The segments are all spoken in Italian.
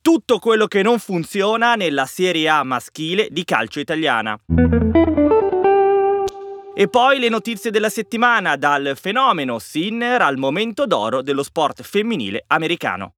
Tutto quello che non funziona nella Serie A maschile di calcio italiana. E poi le notizie della settimana, dal fenomeno Sinner al momento d'oro dello sport femminile americano.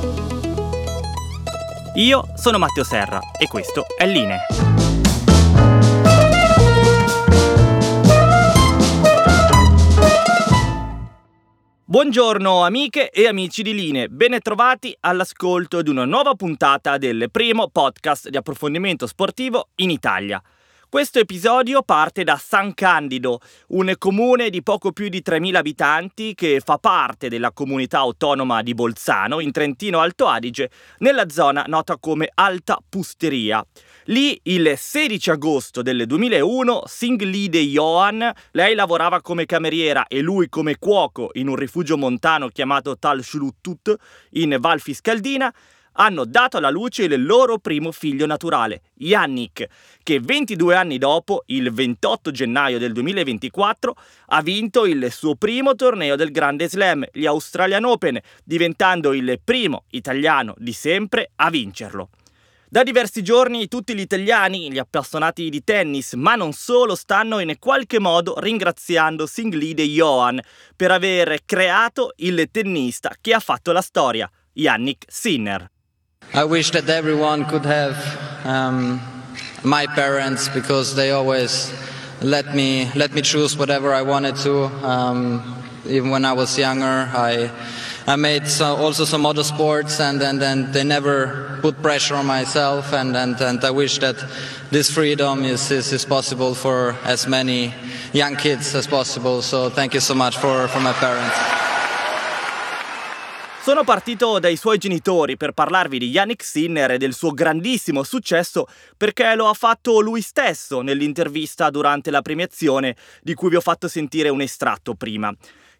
Io sono Matteo Serra e questo è Line. Buongiorno amiche e amici di Line, ben trovati all'ascolto di una nuova puntata del primo podcast di approfondimento sportivo in Italia. Questo episodio parte da San Candido, un comune di poco più di 3.000 abitanti che fa parte della comunità autonoma di Bolzano, in Trentino Alto Adige, nella zona nota come Alta Pusteria. Lì il 16 agosto del 2001 Singlide Johan, lei lavorava come cameriera e lui come cuoco in un rifugio montano chiamato Tal Schluttut in Val Fiscaldina, hanno dato alla luce il loro primo figlio naturale, Yannick, che 22 anni dopo, il 28 gennaio del 2024, ha vinto il suo primo torneo del Grande Slam, gli Australian Open, diventando il primo italiano di sempre a vincerlo. Da diversi giorni tutti gli italiani, gli appassionati di tennis, ma non solo, stanno in qualche modo ringraziando Singlide Johan per aver creato il tennista che ha fatto la storia, Yannick Sinner. I wish that everyone could have um, my parents because they always let me let me choose whatever I wanted to. Um, even when I was younger, I I made so, also some other sports, and, and, and they never put pressure on myself. And, and, and I wish that this freedom is, is, is possible for as many young kids as possible. So thank you so much for, for my parents. Sono partito dai suoi genitori per parlarvi di Yannick Sinner e del suo grandissimo successo perché lo ha fatto lui stesso nell'intervista durante la premiazione di cui vi ho fatto sentire un estratto prima.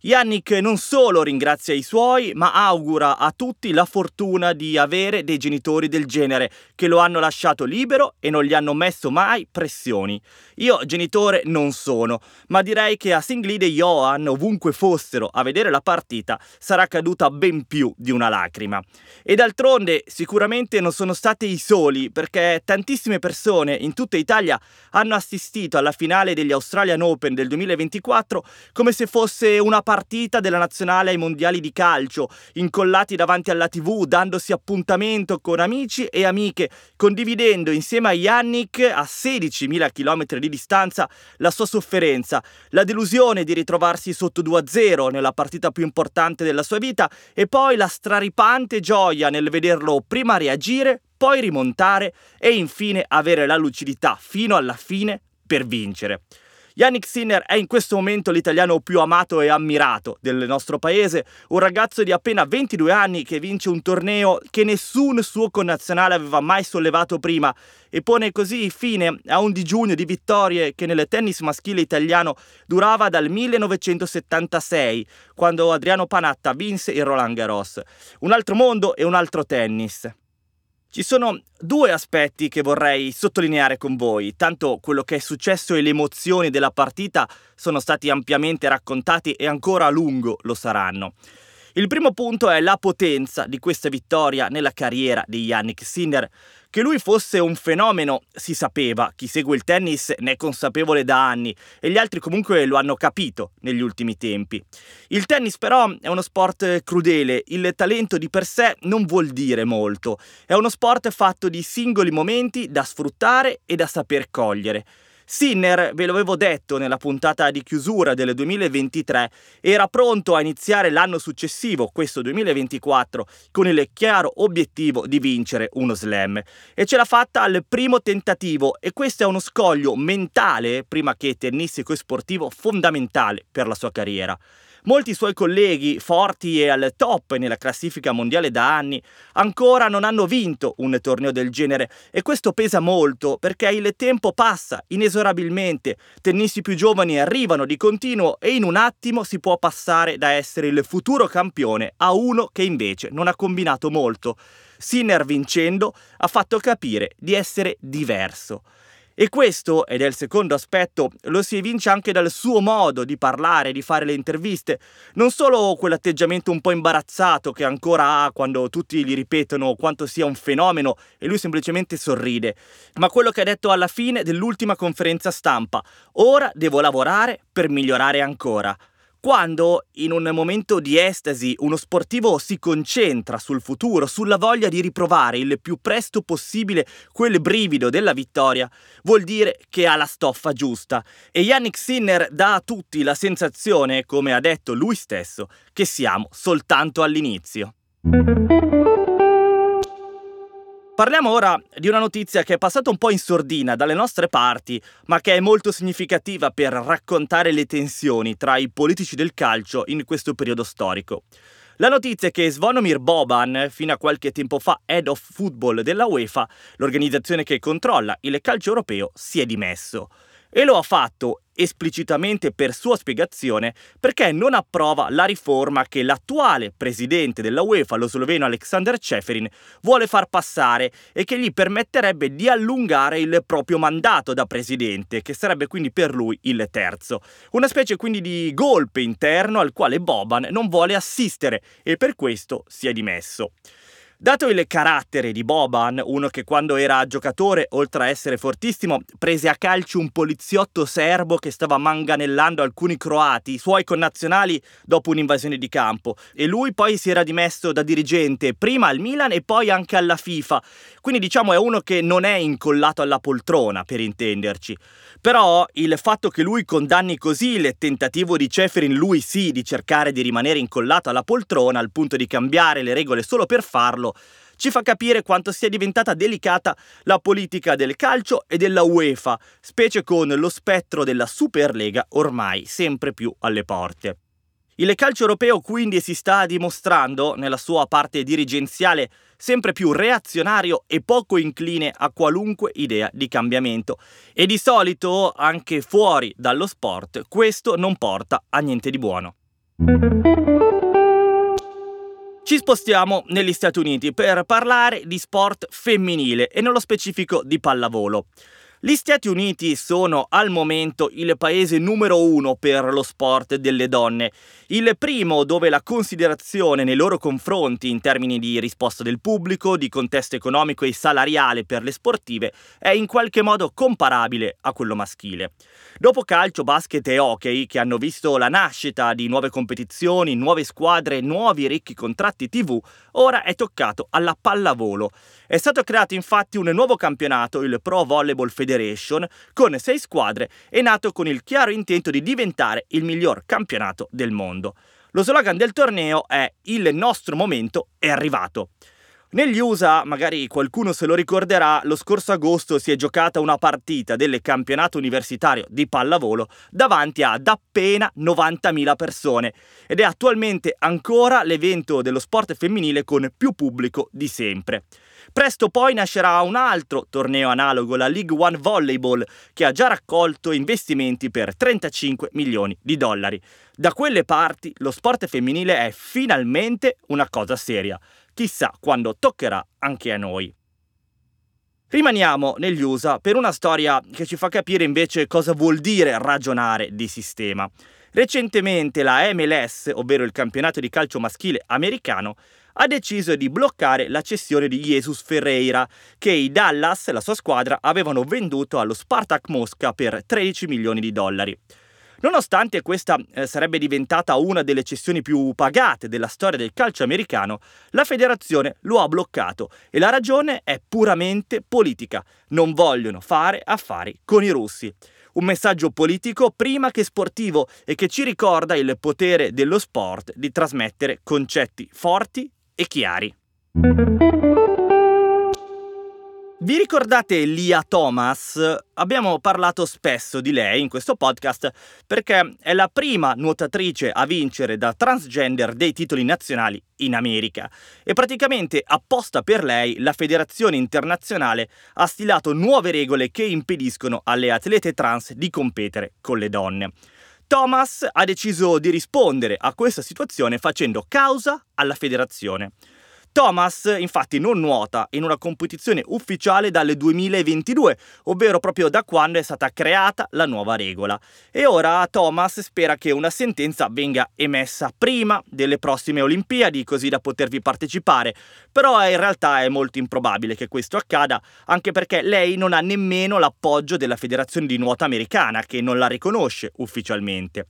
Yannick non solo ringrazia i suoi, ma augura a tutti la fortuna di avere dei genitori del genere, che lo hanno lasciato libero e non gli hanno messo mai pressioni. Io genitore non sono, ma direi che a Singlide e Johan, ovunque fossero a vedere la partita, sarà caduta ben più di una lacrima. E d'altronde sicuramente non sono stati i soli, perché tantissime persone in tutta Italia hanno assistito alla finale degli Australian Open del 2024 come se fosse una partita partita della nazionale ai mondiali di calcio, incollati davanti alla tv, dandosi appuntamento con amici e amiche, condividendo insieme a Yannick a 16.000 km di distanza la sua sofferenza, la delusione di ritrovarsi sotto 2-0 nella partita più importante della sua vita e poi la straripante gioia nel vederlo prima reagire, poi rimontare e infine avere la lucidità fino alla fine per vincere. Yannick Sinner è in questo momento l'italiano più amato e ammirato del nostro paese, un ragazzo di appena 22 anni che vince un torneo che nessun suo connazionale aveva mai sollevato prima e pone così fine a un digiugno di vittorie che nel tennis maschile italiano durava dal 1976, quando Adriano Panatta vinse il Roland Garros. Un altro mondo e un altro tennis. Ci sono due aspetti che vorrei sottolineare con voi, tanto quello che è successo e le emozioni della partita sono stati ampiamente raccontati e ancora a lungo lo saranno. Il primo punto è la potenza di questa vittoria nella carriera di Yannick Sinner, Che lui fosse un fenomeno si sapeva, chi segue il tennis ne è consapevole da anni e gli altri comunque lo hanno capito negli ultimi tempi. Il tennis però è uno sport crudele, il talento di per sé non vuol dire molto, è uno sport fatto di singoli momenti da sfruttare e da saper cogliere. Sinner, ve l'avevo detto nella puntata di chiusura del 2023, era pronto a iniziare l'anno successivo, questo 2024, con il chiaro obiettivo di vincere uno slam. E ce l'ha fatta al primo tentativo e questo è uno scoglio mentale, prima che tennistico e sportivo, fondamentale per la sua carriera. Molti suoi colleghi, forti e al top nella classifica mondiale da anni, ancora non hanno vinto un torneo del genere e questo pesa molto perché il tempo passa inesorabilmente, tennisti più giovani arrivano di continuo e in un attimo si può passare da essere il futuro campione a uno che invece non ha combinato molto. Sinner vincendo ha fatto capire di essere diverso. E questo, ed è il secondo aspetto, lo si evince anche dal suo modo di parlare, di fare le interviste. Non solo quell'atteggiamento un po' imbarazzato che ancora ha quando tutti gli ripetono quanto sia un fenomeno e lui semplicemente sorride, ma quello che ha detto alla fine dell'ultima conferenza stampa. Ora devo lavorare per migliorare ancora. Quando, in un momento di estasi, uno sportivo si concentra sul futuro, sulla voglia di riprovare il più presto possibile quel brivido della vittoria, vuol dire che ha la stoffa giusta. E Yannick Sinner dà a tutti la sensazione, come ha detto lui stesso, che siamo soltanto all'inizio. Parliamo ora di una notizia che è passata un po' in sordina dalle nostre parti, ma che è molto significativa per raccontare le tensioni tra i politici del calcio in questo periodo storico. La notizia è che Svonomir Boban, fino a qualche tempo fa head of football della UEFA, l'organizzazione che controlla il calcio europeo, si è dimesso e lo ha fatto esplicitamente per sua spiegazione perché non approva la riforma che l'attuale presidente della UEFA, lo sloveno Alexander Ceferin, vuole far passare e che gli permetterebbe di allungare il proprio mandato da presidente, che sarebbe quindi per lui il terzo. Una specie quindi di golpe interno al quale Boban non vuole assistere e per questo si è dimesso. Dato il carattere di Boban, uno che quando era giocatore, oltre a essere fortissimo, prese a calci un poliziotto serbo che stava manganellando alcuni croati, suoi connazionali, dopo un'invasione di campo, e lui poi si era dimesso da dirigente prima al Milan e poi anche alla FIFA, quindi diciamo è uno che non è incollato alla poltrona, per intenderci. Però il fatto che lui condanni così il tentativo di Ceferin, lui sì, di cercare di rimanere incollato alla poltrona al punto di cambiare le regole solo per farlo, ci fa capire quanto sia diventata delicata la politica del calcio e della UEFA, specie con lo spettro della Superlega ormai sempre più alle porte. Il calcio europeo quindi si sta dimostrando, nella sua parte dirigenziale, sempre più reazionario e poco incline a qualunque idea di cambiamento. E di solito, anche fuori dallo sport, questo non porta a niente di buono. Ci spostiamo negli Stati Uniti per parlare di sport femminile e nello specifico di pallavolo. Gli Stati Uniti sono al momento il paese numero uno per lo sport delle donne, il primo dove la considerazione nei loro confronti in termini di risposta del pubblico, di contesto economico e salariale per le sportive è in qualche modo comparabile a quello maschile. Dopo calcio, basket e hockey, che hanno visto la nascita di nuove competizioni, nuove squadre nuovi ricchi contratti TV, ora è toccato alla pallavolo. È stato creato infatti un nuovo campionato, il Pro Volleyball Federation, con sei squadre e nato con il chiaro intento di diventare il miglior campionato del mondo. Lo slogan del torneo è Il nostro momento è arrivato. Negli USA, magari qualcuno se lo ricorderà, lo scorso agosto si è giocata una partita del campionato universitario di pallavolo davanti ad appena 90.000 persone ed è attualmente ancora l'evento dello sport femminile con più pubblico di sempre. Presto poi nascerà un altro torneo analogo, la League One Volleyball, che ha già raccolto investimenti per 35 milioni di dollari. Da quelle parti lo sport femminile è finalmente una cosa seria. Chissà quando toccherà anche a noi. Rimaniamo negli USA per una storia che ci fa capire invece cosa vuol dire ragionare di sistema. Recentemente la MLS, ovvero il campionato di calcio maschile americano, ha deciso di bloccare la cessione di Jesus Ferreira, che i Dallas, la sua squadra, avevano venduto allo Spartak Mosca per 13 milioni di dollari. Nonostante questa eh, sarebbe diventata una delle cessioni più pagate della storia del calcio americano, la federazione lo ha bloccato e la ragione è puramente politica. Non vogliono fare affari con i russi. Un messaggio politico prima che sportivo e che ci ricorda il potere dello sport di trasmettere concetti forti e chiari. Vi ricordate Lia Thomas? Abbiamo parlato spesso di lei in questo podcast perché è la prima nuotatrice a vincere da transgender dei titoli nazionali in America e praticamente apposta per lei la Federazione Internazionale ha stilato nuove regole che impediscono alle atlete trans di competere con le donne. Thomas ha deciso di rispondere a questa situazione facendo causa alla federazione. Thomas infatti non nuota in una competizione ufficiale dal 2022, ovvero proprio da quando è stata creata la nuova regola. E ora Thomas spera che una sentenza venga emessa prima delle prossime Olimpiadi, così da potervi partecipare. Però in realtà è molto improbabile che questo accada, anche perché lei non ha nemmeno l'appoggio della Federazione di Nuoto Americana, che non la riconosce ufficialmente.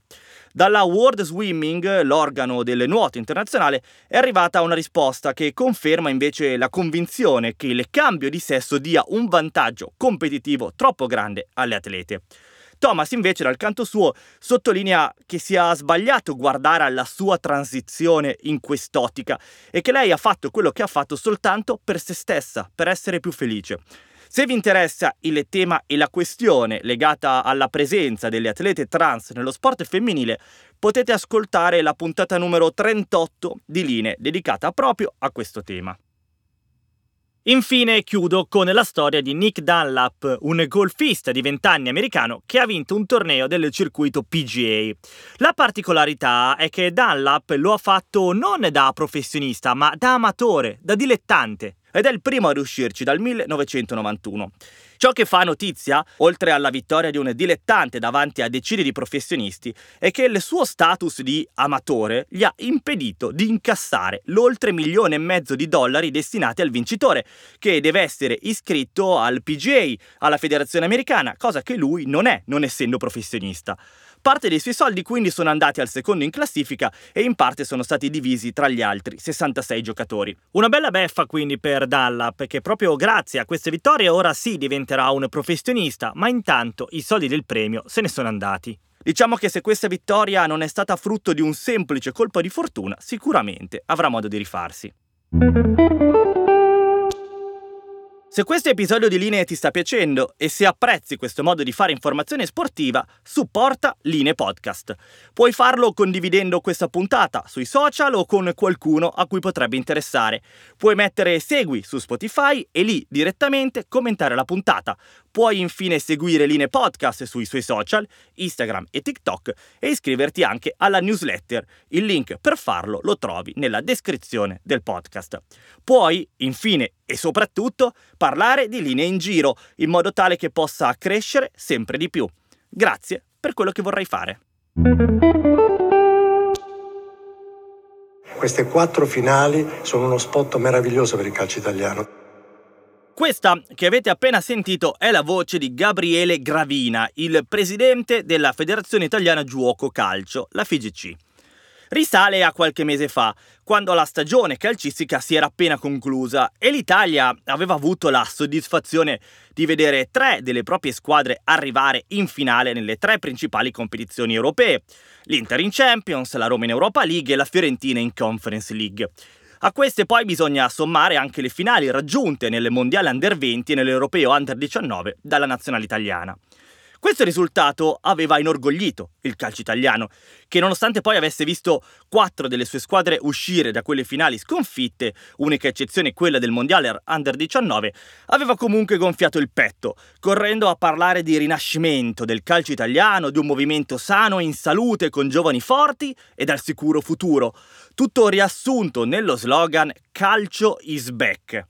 Dalla World Swimming, l'organo del nuoto internazionale, è arrivata una risposta che conferma invece la convinzione che il cambio di sesso dia un vantaggio competitivo troppo grande alle atlete. Thomas invece dal canto suo sottolinea che sia sbagliato guardare alla sua transizione in quest'ottica e che lei ha fatto quello che ha fatto soltanto per se stessa, per essere più felice. Se vi interessa il tema e la questione legata alla presenza delle atlete trans nello sport femminile, potete ascoltare la puntata numero 38 di Linee dedicata proprio a questo tema. Infine chiudo con la storia di Nick Dunlap, un golfista di 20 anni americano che ha vinto un torneo del circuito PGA. La particolarità è che Dunlap lo ha fatto non da professionista, ma da amatore, da dilettante ed è il primo a riuscirci dal 1991. Ciò che fa notizia, oltre alla vittoria di un dilettante davanti a decine di professionisti, è che il suo status di amatore gli ha impedito di incassare l'oltre milione e mezzo di dollari destinati al vincitore, che deve essere iscritto al PGA, alla federazione americana, cosa che lui non è, non essendo professionista. Parte dei suoi soldi quindi sono andati al secondo in classifica e in parte sono stati divisi tra gli altri 66 giocatori. Una bella beffa quindi per Dallap che proprio grazie a queste vittorie ora sì diventerà un professionista, ma intanto i soldi del premio se ne sono andati. Diciamo che se questa vittoria non è stata frutto di un semplice colpo di fortuna, sicuramente avrà modo di rifarsi. Se questo episodio di Linee ti sta piacendo e se apprezzi questo modo di fare informazione sportiva, supporta Linee Podcast. Puoi farlo condividendo questa puntata sui social o con qualcuno a cui potrebbe interessare. Puoi mettere segui su Spotify e lì direttamente commentare la puntata. Puoi infine seguire Linee Podcast sui suoi social, Instagram e TikTok e iscriverti anche alla newsletter. Il link per farlo lo trovi nella descrizione del podcast. Puoi, infine e soprattutto, parlare di linee in giro in modo tale che possa crescere sempre di più. Grazie per quello che vorrai fare. Queste quattro finali sono uno spot meraviglioso per il calcio italiano. Questa che avete appena sentito è la voce di Gabriele Gravina, il presidente della Federazione Italiana Giuoco Calcio, la FIGC risale a qualche mese fa, quando la stagione calcistica si era appena conclusa e l'Italia aveva avuto la soddisfazione di vedere tre delle proprie squadre arrivare in finale nelle tre principali competizioni europee, l'Inter in Champions, la Roma in Europa League e la Fiorentina in Conference League. A queste poi bisogna sommare anche le finali raggiunte nelle mondiali under 20 e nell'europeo under 19 dalla nazionale italiana. Questo risultato aveva inorgoglito il calcio italiano, che nonostante poi avesse visto quattro delle sue squadre uscire da quelle finali sconfitte, unica eccezione quella del mondiale under 19, aveva comunque gonfiato il petto, correndo a parlare di rinascimento del calcio italiano, di un movimento sano e in salute con giovani forti e dal sicuro futuro, tutto riassunto nello slogan Calcio is back.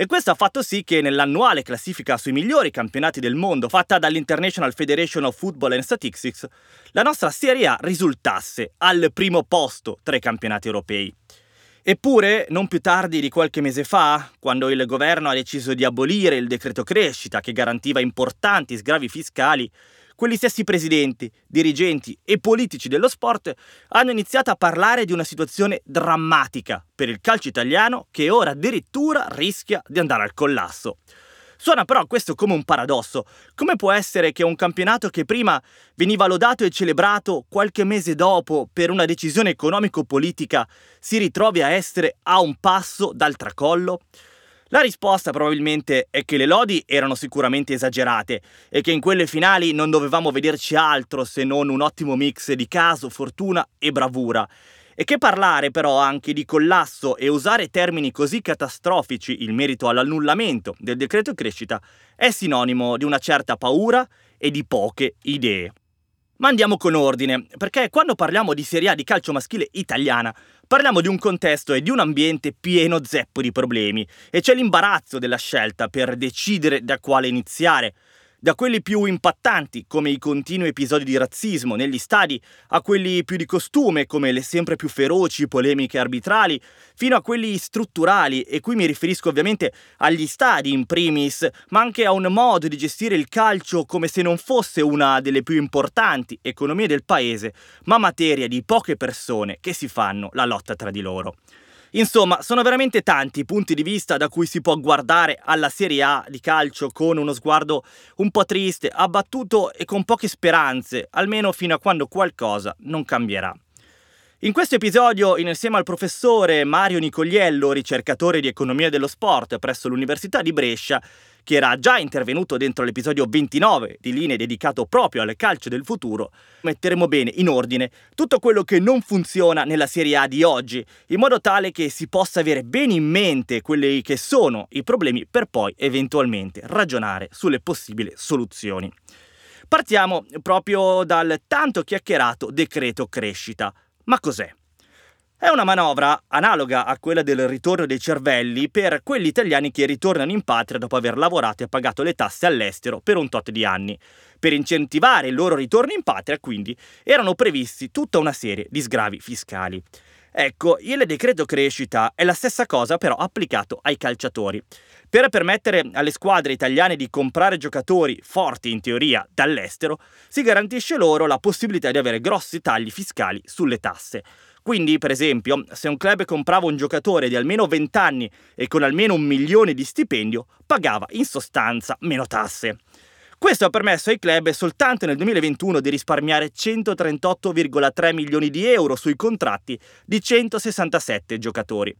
E questo ha fatto sì che nell'annuale classifica sui migliori campionati del mondo fatta dall'International Federation of Football and Statistics, la nostra Serie A risultasse al primo posto tra i campionati europei. Eppure, non più tardi di qualche mese fa, quando il governo ha deciso di abolire il decreto crescita che garantiva importanti sgravi fiscali, quegli stessi presidenti, dirigenti e politici dello sport hanno iniziato a parlare di una situazione drammatica per il calcio italiano che ora addirittura rischia di andare al collasso. Suona però questo come un paradosso. Come può essere che un campionato che prima veniva lodato e celebrato qualche mese dopo per una decisione economico-politica si ritrovi a essere a un passo dal tracollo? La risposta probabilmente è che le lodi erano sicuramente esagerate e che in quelle finali non dovevamo vederci altro se non un ottimo mix di caso, fortuna e bravura e che parlare però anche di collasso e usare termini così catastrofici in merito all'annullamento del decreto crescita è sinonimo di una certa paura e di poche idee. Ma andiamo con ordine, perché quando parliamo di Serie A di calcio maschile italiana, parliamo di un contesto e di un ambiente pieno zeppo di problemi, e c'è l'imbarazzo della scelta per decidere da quale iniziare, da quelli più impattanti, come i continui episodi di razzismo negli stadi, a quelli più di costume, come le sempre più feroci polemiche arbitrali, fino a quelli strutturali, e qui mi riferisco ovviamente agli stadi in primis, ma anche a un modo di gestire il calcio come se non fosse una delle più importanti economie del paese, ma materia di poche persone che si fanno la lotta tra di loro. Insomma, sono veramente tanti i punti di vista da cui si può guardare alla Serie A di calcio con uno sguardo un po' triste, abbattuto e con poche speranze, almeno fino a quando qualcosa non cambierà. In questo episodio, insieme al professore Mario Nicogliello, ricercatore di economia dello sport presso l'Università di Brescia, che era già intervenuto dentro l'episodio 29 di linee dedicato proprio al calcio del futuro, metteremo bene in ordine tutto quello che non funziona nella Serie A di oggi, in modo tale che si possa avere bene in mente quelli che sono i problemi per poi eventualmente ragionare sulle possibili soluzioni. Partiamo proprio dal tanto chiacchierato decreto crescita. Ma cos'è? È una manovra analoga a quella del ritorno dei cervelli per quelli italiani che ritornano in patria dopo aver lavorato e pagato le tasse all'estero per un tot di anni. Per incentivare il loro ritorno in patria, quindi, erano previsti tutta una serie di sgravi fiscali. Ecco, il decreto crescita è la stessa cosa però applicato ai calciatori. Per permettere alle squadre italiane di comprare giocatori forti in teoria dall'estero, si garantisce loro la possibilità di avere grossi tagli fiscali sulle tasse. Quindi, per esempio, se un club comprava un giocatore di almeno 20 anni e con almeno un milione di stipendio, pagava in sostanza meno tasse. Questo ha permesso ai club soltanto nel 2021 di risparmiare 138,3 milioni di euro sui contratti di 167 giocatori.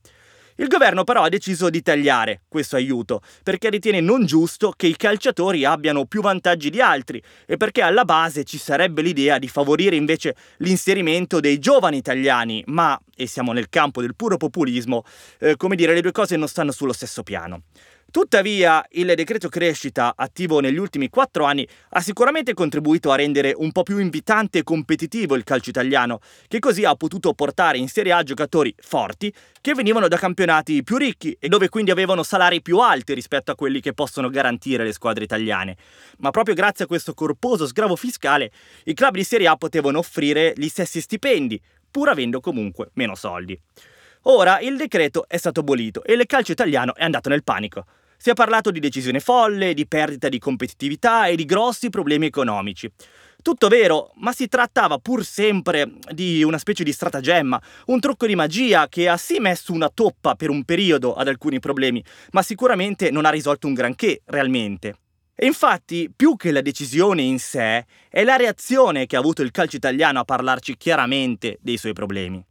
Il governo però ha deciso di tagliare questo aiuto perché ritiene non giusto che i calciatori abbiano più vantaggi di altri e perché alla base ci sarebbe l'idea di favorire invece l'inserimento dei giovani italiani, ma, e siamo nel campo del puro populismo, eh, come dire, le due cose non stanno sullo stesso piano. Tuttavia, il decreto crescita attivo negli ultimi quattro anni ha sicuramente contribuito a rendere un po' più invitante e competitivo il calcio italiano, che così ha potuto portare in Serie A giocatori forti che venivano da campionati più ricchi e dove quindi avevano salari più alti rispetto a quelli che possono garantire le squadre italiane. Ma proprio grazie a questo corposo sgravo fiscale, i club di Serie A potevano offrire gli stessi stipendi, pur avendo comunque meno soldi. Ora il decreto è stato abolito e il calcio italiano è andato nel panico. Si è parlato di decisione folle, di perdita di competitività e di grossi problemi economici. Tutto vero, ma si trattava pur sempre di una specie di stratagemma, un trucco di magia che ha sì messo una toppa per un periodo ad alcuni problemi, ma sicuramente non ha risolto un granché realmente. E infatti, più che la decisione in sé, è la reazione che ha avuto il calcio italiano a parlarci chiaramente dei suoi problemi.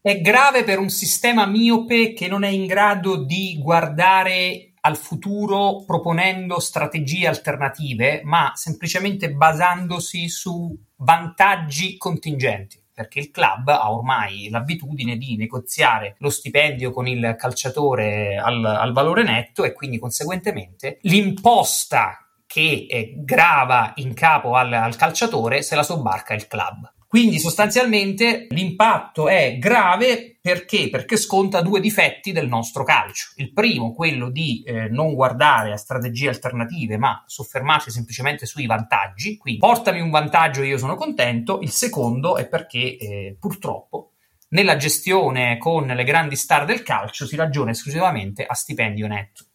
È grave per un sistema miope che non è in grado di guardare al futuro proponendo strategie alternative, ma semplicemente basandosi su vantaggi contingenti perché il club ha ormai l'abitudine di negoziare lo stipendio con il calciatore al, al valore netto e quindi conseguentemente l'imposta che eh, grava in capo al, al calciatore se la sobbarca il club. Quindi sostanzialmente l'impatto è grave perché? Perché sconta due difetti del nostro calcio. Il primo, quello di eh, non guardare a strategie alternative, ma soffermarsi semplicemente sui vantaggi. Quindi portami un vantaggio e io sono contento. Il secondo è perché eh, purtroppo nella gestione con le grandi star del calcio si ragiona esclusivamente a stipendio netto.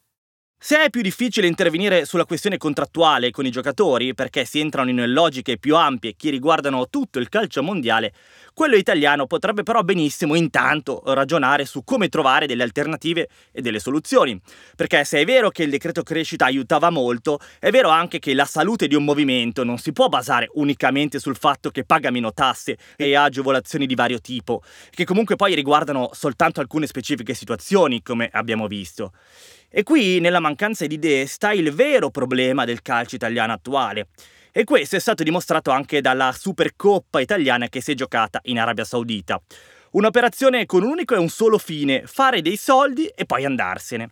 Se è più difficile intervenire sulla questione contrattuale con i giocatori, perché si entrano in logiche più ampie che riguardano tutto il calcio mondiale, quello italiano potrebbe però benissimo intanto ragionare su come trovare delle alternative e delle soluzioni. Perché se è vero che il decreto crescita aiutava molto, è vero anche che la salute di un movimento non si può basare unicamente sul fatto che paga meno tasse e ha agevolazioni di vario tipo, che comunque poi riguardano soltanto alcune specifiche situazioni, come abbiamo visto. E qui, nella mancanza di idee, sta il vero problema del calcio italiano attuale. E questo è stato dimostrato anche dalla Supercoppa italiana che si è giocata in Arabia Saudita. Un'operazione con un unico e un solo fine, fare dei soldi e poi andarsene.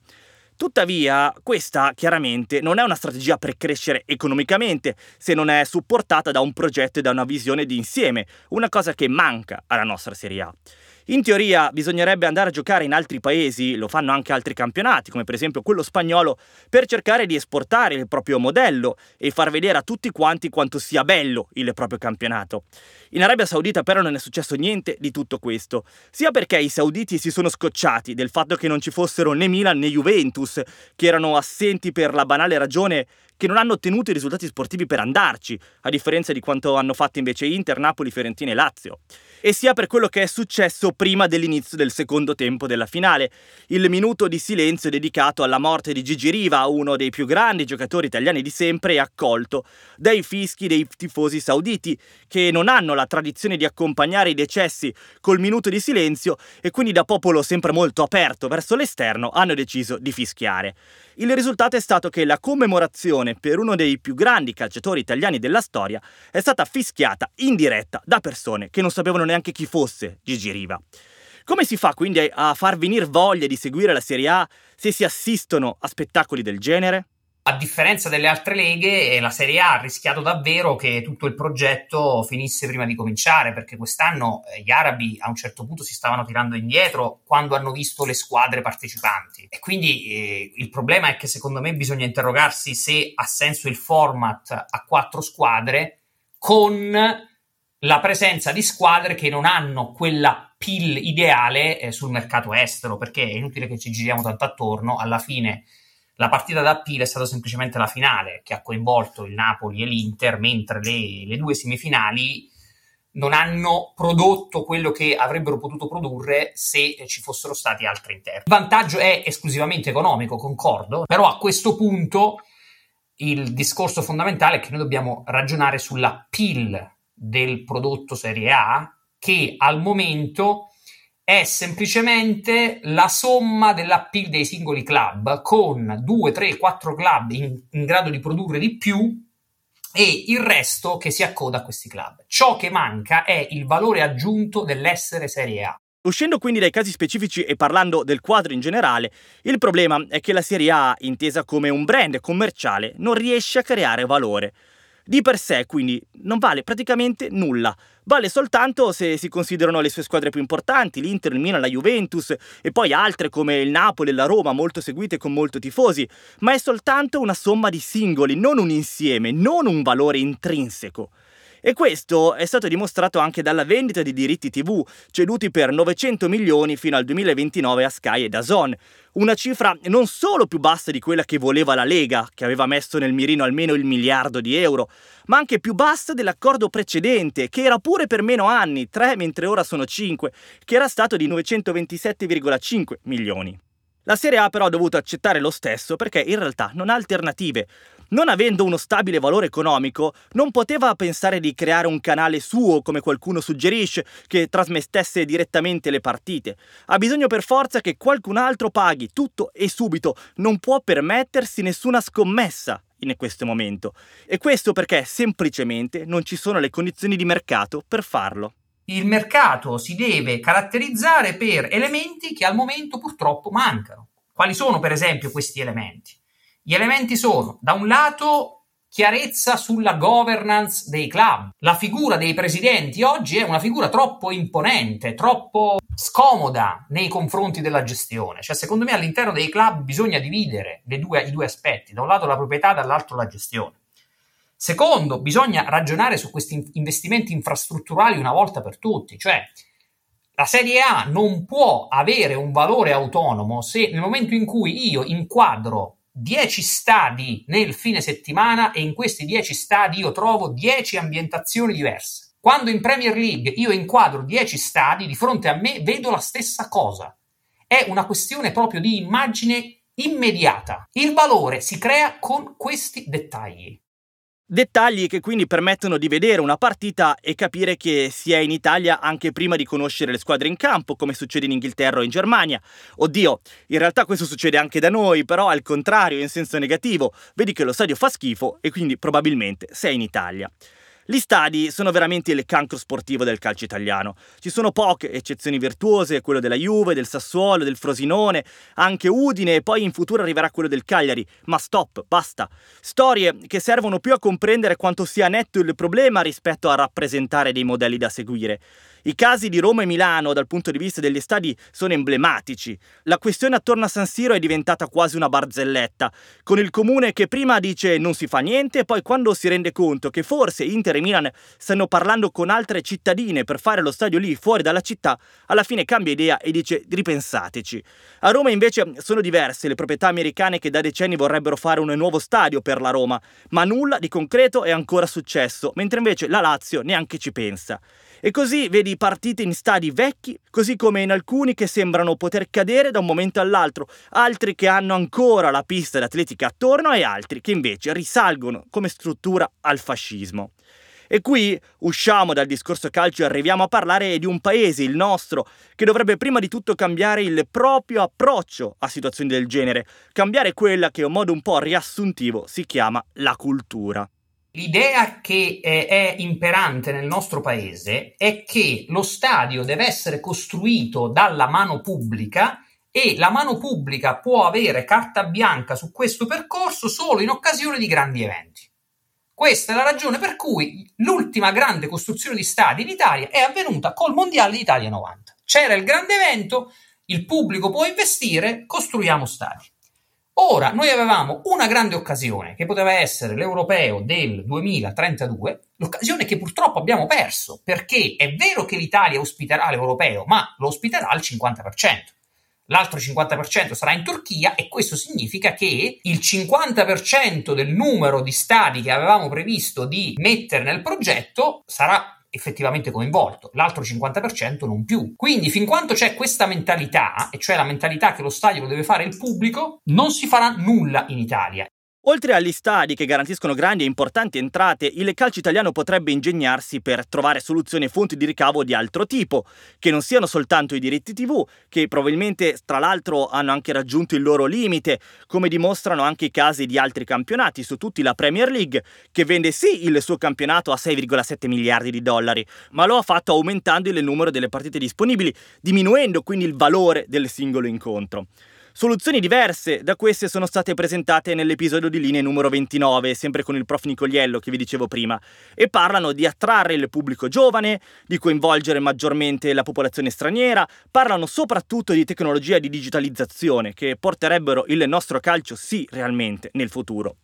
Tuttavia, questa chiaramente non è una strategia per crescere economicamente se non è supportata da un progetto e da una visione di insieme, una cosa che manca alla nostra Serie A. In teoria bisognerebbe andare a giocare in altri paesi, lo fanno anche altri campionati, come per esempio quello spagnolo, per cercare di esportare il proprio modello e far vedere a tutti quanti quanto sia bello il proprio campionato. In Arabia Saudita però non è successo niente di tutto questo, sia perché i sauditi si sono scocciati del fatto che non ci fossero né Milan né Juventus, che erano assenti per la banale ragione che non hanno ottenuto i risultati sportivi per andarci, a differenza di quanto hanno fatto invece Inter, Napoli, Fiorentina e Lazio e sia per quello che è successo prima dell'inizio del secondo tempo della finale, il minuto di silenzio dedicato alla morte di Gigi Riva, uno dei più grandi giocatori italiani di sempre, è accolto dai fischi dei tifosi sauditi, che non hanno la tradizione di accompagnare i decessi col minuto di silenzio e quindi da popolo sempre molto aperto verso l'esterno hanno deciso di fischiare. Il risultato è stato che la commemorazione per uno dei più grandi calciatori italiani della storia è stata fischiata in diretta da persone che non sapevano neanche chi fosse Gigi Riva. Come si fa quindi a far venire voglia di seguire la Serie A se si assistono a spettacoli del genere? A differenza delle altre leghe, la Serie A ha rischiato davvero che tutto il progetto finisse prima di cominciare, perché quest'anno eh, gli arabi a un certo punto si stavano tirando indietro quando hanno visto le squadre partecipanti. E quindi eh, il problema è che secondo me bisogna interrogarsi se ha senso il format a quattro squadre con la presenza di squadre che non hanno quella pill ideale eh, sul mercato estero, perché è inutile che ci giriamo tanto attorno, alla fine la partita d'appeal è stata semplicemente la finale che ha coinvolto il Napoli e l'Inter, mentre le, le due semifinali non hanno prodotto quello che avrebbero potuto produrre se ci fossero stati altri interni. Il vantaggio è esclusivamente economico, concordo, però a questo punto il discorso fondamentale è che noi dobbiamo ragionare sulla PIL del prodotto Serie A che al momento è semplicemente la somma dell'appeal dei singoli club con 2, 3, 4 club in, in grado di produrre di più e il resto che si accoda a questi club. Ciò che manca è il valore aggiunto dell'essere Serie A. Uscendo quindi dai casi specifici e parlando del quadro in generale, il problema è che la Serie A, intesa come un brand commerciale, non riesce a creare valore. Di per sé, quindi, non vale praticamente nulla. Vale soltanto se si considerano le sue squadre più importanti, l'Inter, il Milan, la Juventus e poi altre come il Napoli e la Roma, molto seguite con molto tifosi, ma è soltanto una somma di singoli, non un insieme, non un valore intrinseco. E questo è stato dimostrato anche dalla vendita di diritti TV, ceduti per 900 milioni fino al 2029 a Sky e Dazon, una cifra non solo più bassa di quella che voleva la Lega, che aveva messo nel mirino almeno il miliardo di euro, ma anche più bassa dell'accordo precedente, che era pure per meno anni, 3 mentre ora sono 5, che era stato di 927,5 milioni. La Serie A però ha dovuto accettare lo stesso perché in realtà non ha alternative. Non avendo uno stabile valore economico, non poteva pensare di creare un canale suo, come qualcuno suggerisce, che trasmettesse direttamente le partite. Ha bisogno per forza che qualcun altro paghi tutto e subito, non può permettersi nessuna scommessa in questo momento. E questo perché semplicemente non ci sono le condizioni di mercato per farlo il mercato si deve caratterizzare per elementi che al momento purtroppo mancano. Quali sono per esempio questi elementi? Gli elementi sono, da un lato, chiarezza sulla governance dei club. La figura dei presidenti oggi è una figura troppo imponente, troppo scomoda nei confronti della gestione. Cioè, secondo me all'interno dei club bisogna dividere due, i due aspetti, da un lato la proprietà, dall'altro la gestione. Secondo, bisogna ragionare su questi investimenti infrastrutturali una volta per tutti, cioè la Serie A non può avere un valore autonomo se nel momento in cui io inquadro 10 stadi nel fine settimana e in questi 10 stadi io trovo 10 ambientazioni diverse. Quando in Premier League io inquadro 10 stadi, di fronte a me vedo la stessa cosa. È una questione proprio di immagine immediata. Il valore si crea con questi dettagli. Dettagli che quindi permettono di vedere una partita e capire che si è in Italia anche prima di conoscere le squadre in campo, come succede in Inghilterra o in Germania. Oddio, in realtà questo succede anche da noi, però al contrario, in senso negativo. Vedi che lo stadio fa schifo e quindi probabilmente sei in Italia. Gli stadi sono veramente il cancro sportivo del calcio italiano. Ci sono poche eccezioni virtuose, quello della Juve, del Sassuolo, del Frosinone, anche Udine e poi in futuro arriverà quello del Cagliari. Ma stop, basta. Storie che servono più a comprendere quanto sia netto il problema rispetto a rappresentare dei modelli da seguire. I casi di Roma e Milano dal punto di vista degli stadi sono emblematici. La questione attorno a San Siro è diventata quasi una barzelletta, con il comune che prima dice non si fa niente e poi quando si rende conto che forse Inter e Milan stanno parlando con altre cittadine per fare lo stadio lì fuori dalla città, alla fine cambia idea e dice ripensateci. A Roma invece sono diverse le proprietà americane che da decenni vorrebbero fare un nuovo stadio per la Roma, ma nulla di concreto è ancora successo, mentre invece la Lazio neanche ci pensa. E così vedi partite in stadi vecchi, così come in alcuni che sembrano poter cadere da un momento all'altro, altri che hanno ancora la pista d'atletica attorno e altri che invece risalgono come struttura al fascismo. E qui usciamo dal discorso calcio e arriviamo a parlare di un paese, il nostro, che dovrebbe prima di tutto cambiare il proprio approccio a situazioni del genere, cambiare quella che in modo un po' riassuntivo si chiama la cultura. L'idea che eh, è imperante nel nostro paese è che lo stadio deve essere costruito dalla mano pubblica e la mano pubblica può avere carta bianca su questo percorso solo in occasione di grandi eventi. Questa è la ragione per cui l'ultima grande costruzione di stadi in Italia è avvenuta col Mondiale d'Italia 90. C'era il grande evento, il pubblico può investire, costruiamo stadi. Ora, noi avevamo una grande occasione, che poteva essere l'europeo del 2032, l'occasione che purtroppo abbiamo perso, perché è vero che l'Italia ospiterà l'europeo, ma lo ospiterà al 50%. L'altro 50% sarà in Turchia e questo significa che il 50% del numero di stadi che avevamo previsto di mettere nel progetto sarà effettivamente coinvolto, l'altro 50% non più. Quindi fin quando c'è questa mentalità, e cioè la mentalità che lo stadio lo deve fare il pubblico, non si farà nulla in Italia. Oltre agli stadi che garantiscono grandi e importanti entrate, il calcio italiano potrebbe ingegnarsi per trovare soluzioni e fonti di ricavo di altro tipo, che non siano soltanto i diritti TV, che probabilmente tra l'altro hanno anche raggiunto il loro limite, come dimostrano anche i casi di altri campionati, su tutti la Premier League, che vende sì il suo campionato a 6,7 miliardi di dollari, ma lo ha fatto aumentando il numero delle partite disponibili, diminuendo quindi il valore del singolo incontro. Soluzioni diverse da queste sono state presentate nell'episodio di linee numero 29, sempre con il prof Nicoliello che vi dicevo prima, e parlano di attrarre il pubblico giovane, di coinvolgere maggiormente la popolazione straniera, parlano soprattutto di tecnologia di digitalizzazione che porterebbero il nostro calcio sì realmente nel futuro.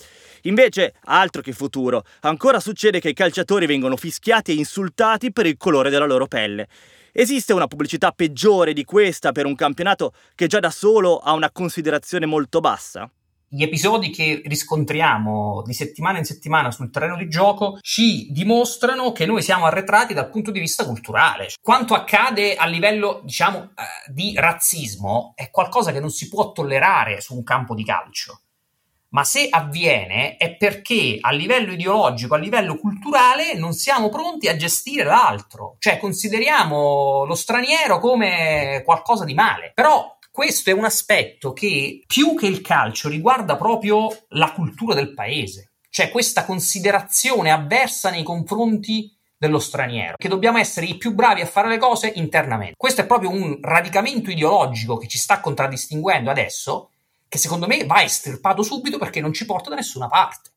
Invece, altro che futuro, ancora succede che i calciatori vengono fischiati e insultati per il colore della loro pelle. Esiste una pubblicità peggiore di questa per un campionato che già da solo ha una considerazione molto bassa? Gli episodi che riscontriamo di settimana in settimana sul terreno di gioco ci dimostrano che noi siamo arretrati dal punto di vista culturale. Quanto accade a livello, diciamo, eh, di razzismo è qualcosa che non si può tollerare su un campo di calcio ma se avviene è perché a livello ideologico, a livello culturale, non siamo pronti a gestire l'altro, cioè consideriamo lo straniero come qualcosa di male. Però questo è un aspetto che più che il calcio riguarda proprio la cultura del paese, cioè questa considerazione avversa nei confronti dello straniero, che dobbiamo essere i più bravi a fare le cose internamente. Questo è proprio un radicamento ideologico che ci sta contraddistinguendo adesso che secondo me va estirpato subito perché non ci porta da nessuna parte.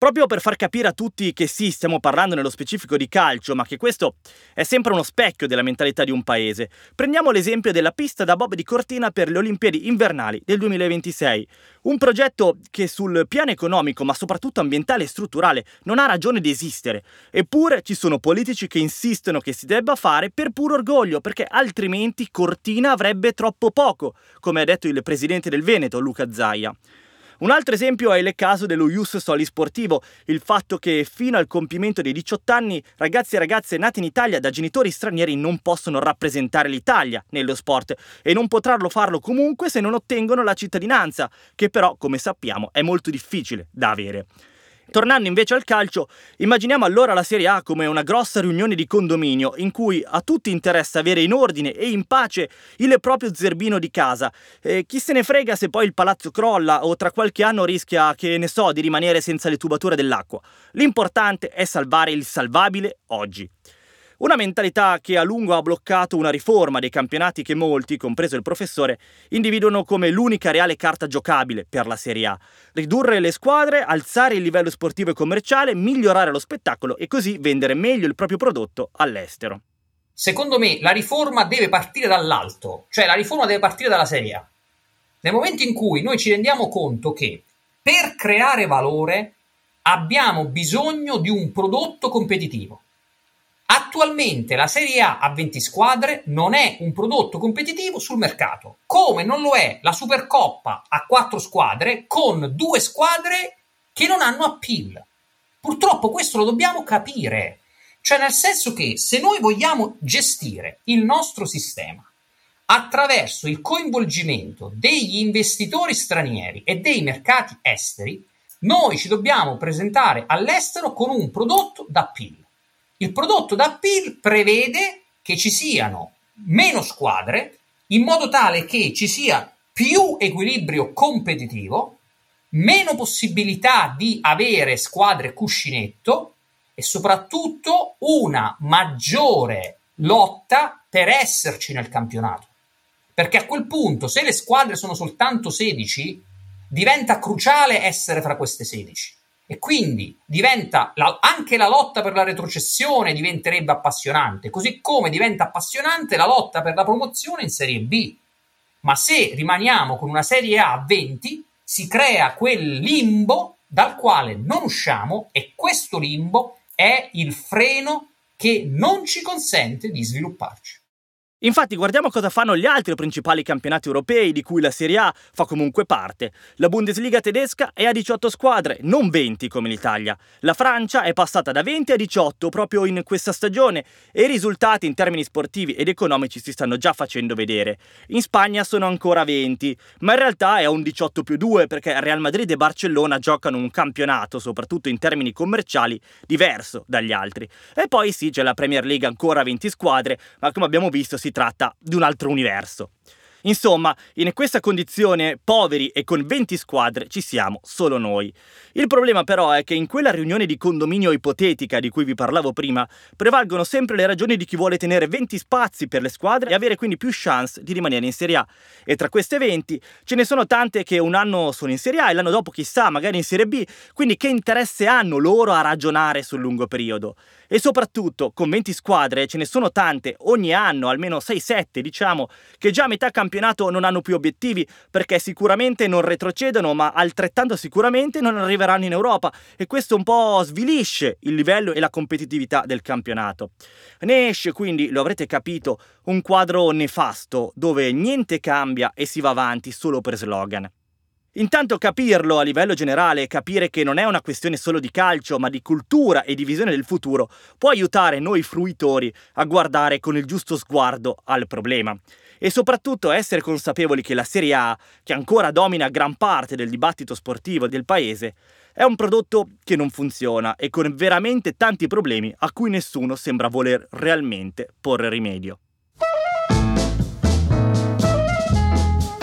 Proprio per far capire a tutti che sì, stiamo parlando nello specifico di calcio, ma che questo è sempre uno specchio della mentalità di un paese, prendiamo l'esempio della pista da bob di Cortina per le Olimpiadi invernali del 2026. Un progetto che sul piano economico, ma soprattutto ambientale e strutturale, non ha ragione di esistere. Eppure ci sono politici che insistono che si debba fare per puro orgoglio, perché altrimenti Cortina avrebbe troppo poco, come ha detto il presidente del Veneto, Luca Zaia. Un altro esempio è il caso dello Ius Soli Sportivo, il fatto che fino al compimento dei 18 anni ragazzi e ragazze nati in Italia da genitori stranieri non possono rappresentare l'Italia nello sport e non potranno farlo comunque se non ottengono la cittadinanza, che però, come sappiamo, è molto difficile da avere. Tornando invece al calcio, immaginiamo allora la Serie A come una grossa riunione di condominio in cui a tutti interessa avere in ordine e in pace il proprio zerbino di casa. E chi se ne frega se poi il palazzo crolla o tra qualche anno rischia, che ne so, di rimanere senza le tubature dell'acqua. L'importante è salvare il salvabile oggi. Una mentalità che a lungo ha bloccato una riforma dei campionati che molti, compreso il professore, individuano come l'unica reale carta giocabile per la Serie A. Ridurre le squadre, alzare il livello sportivo e commerciale, migliorare lo spettacolo e così vendere meglio il proprio prodotto all'estero. Secondo me la riforma deve partire dall'alto, cioè la riforma deve partire dalla Serie A. Nel momento in cui noi ci rendiamo conto che per creare valore abbiamo bisogno di un prodotto competitivo Attualmente la Serie A a 20 squadre non è un prodotto competitivo sul mercato, come non lo è la Supercoppa a 4 squadre con due squadre che non hanno appeal. Purtroppo questo lo dobbiamo capire, cioè nel senso che se noi vogliamo gestire il nostro sistema attraverso il coinvolgimento degli investitori stranieri e dei mercati esteri, noi ci dobbiamo presentare all'estero con un prodotto d'appeal. Il prodotto da appeal prevede che ci siano meno squadre in modo tale che ci sia più equilibrio competitivo, meno possibilità di avere squadre cuscinetto e soprattutto una maggiore lotta per esserci nel campionato. Perché a quel punto, se le squadre sono soltanto 16, diventa cruciale essere fra queste 16 e quindi diventa la, anche la lotta per la retrocessione diventerebbe appassionante, così come diventa appassionante la lotta per la promozione in Serie B. Ma se rimaniamo con una Serie A a 20, si crea quel limbo dal quale non usciamo e questo limbo è il freno che non ci consente di svilupparci. Infatti guardiamo cosa fanno gli altri principali campionati europei di cui la Serie A fa comunque parte. La Bundesliga tedesca è a 18 squadre, non 20 come l'Italia. La Francia è passata da 20 a 18 proprio in questa stagione e i risultati in termini sportivi ed economici si stanno già facendo vedere. In Spagna sono ancora 20, ma in realtà è un 18 più 2 perché Real Madrid e Barcellona giocano un campionato, soprattutto in termini commerciali, diverso dagli altri. E poi sì, c'è la Premier League ancora 20 squadre, ma come abbiamo visto si si tratta di un altro universo. Insomma, in questa condizione, poveri e con 20 squadre, ci siamo solo noi. Il problema però è che in quella riunione di condominio ipotetica di cui vi parlavo prima, prevalgono sempre le ragioni di chi vuole tenere 20 spazi per le squadre e avere quindi più chance di rimanere in Serie A. E tra queste 20 ce ne sono tante che un anno sono in Serie A e l'anno dopo chissà, magari in Serie B, quindi che interesse hanno loro a ragionare sul lungo periodo? E soprattutto, con 20 squadre ce ne sono tante ogni anno, almeno 6-7 diciamo, che già a metà campionato non hanno più obiettivi perché sicuramente non retrocedono, ma altrettanto sicuramente non arriveranno in Europa e questo un po' svilisce il livello e la competitività del campionato. Ne esce quindi, lo avrete capito, un quadro nefasto dove niente cambia e si va avanti solo per slogan. Intanto capirlo a livello generale, capire che non è una questione solo di calcio, ma di cultura e di visione del futuro, può aiutare noi fruitori a guardare con il giusto sguardo al problema. E soprattutto essere consapevoli che la Serie A, che ancora domina gran parte del dibattito sportivo del paese, è un prodotto che non funziona e con veramente tanti problemi a cui nessuno sembra voler realmente porre rimedio.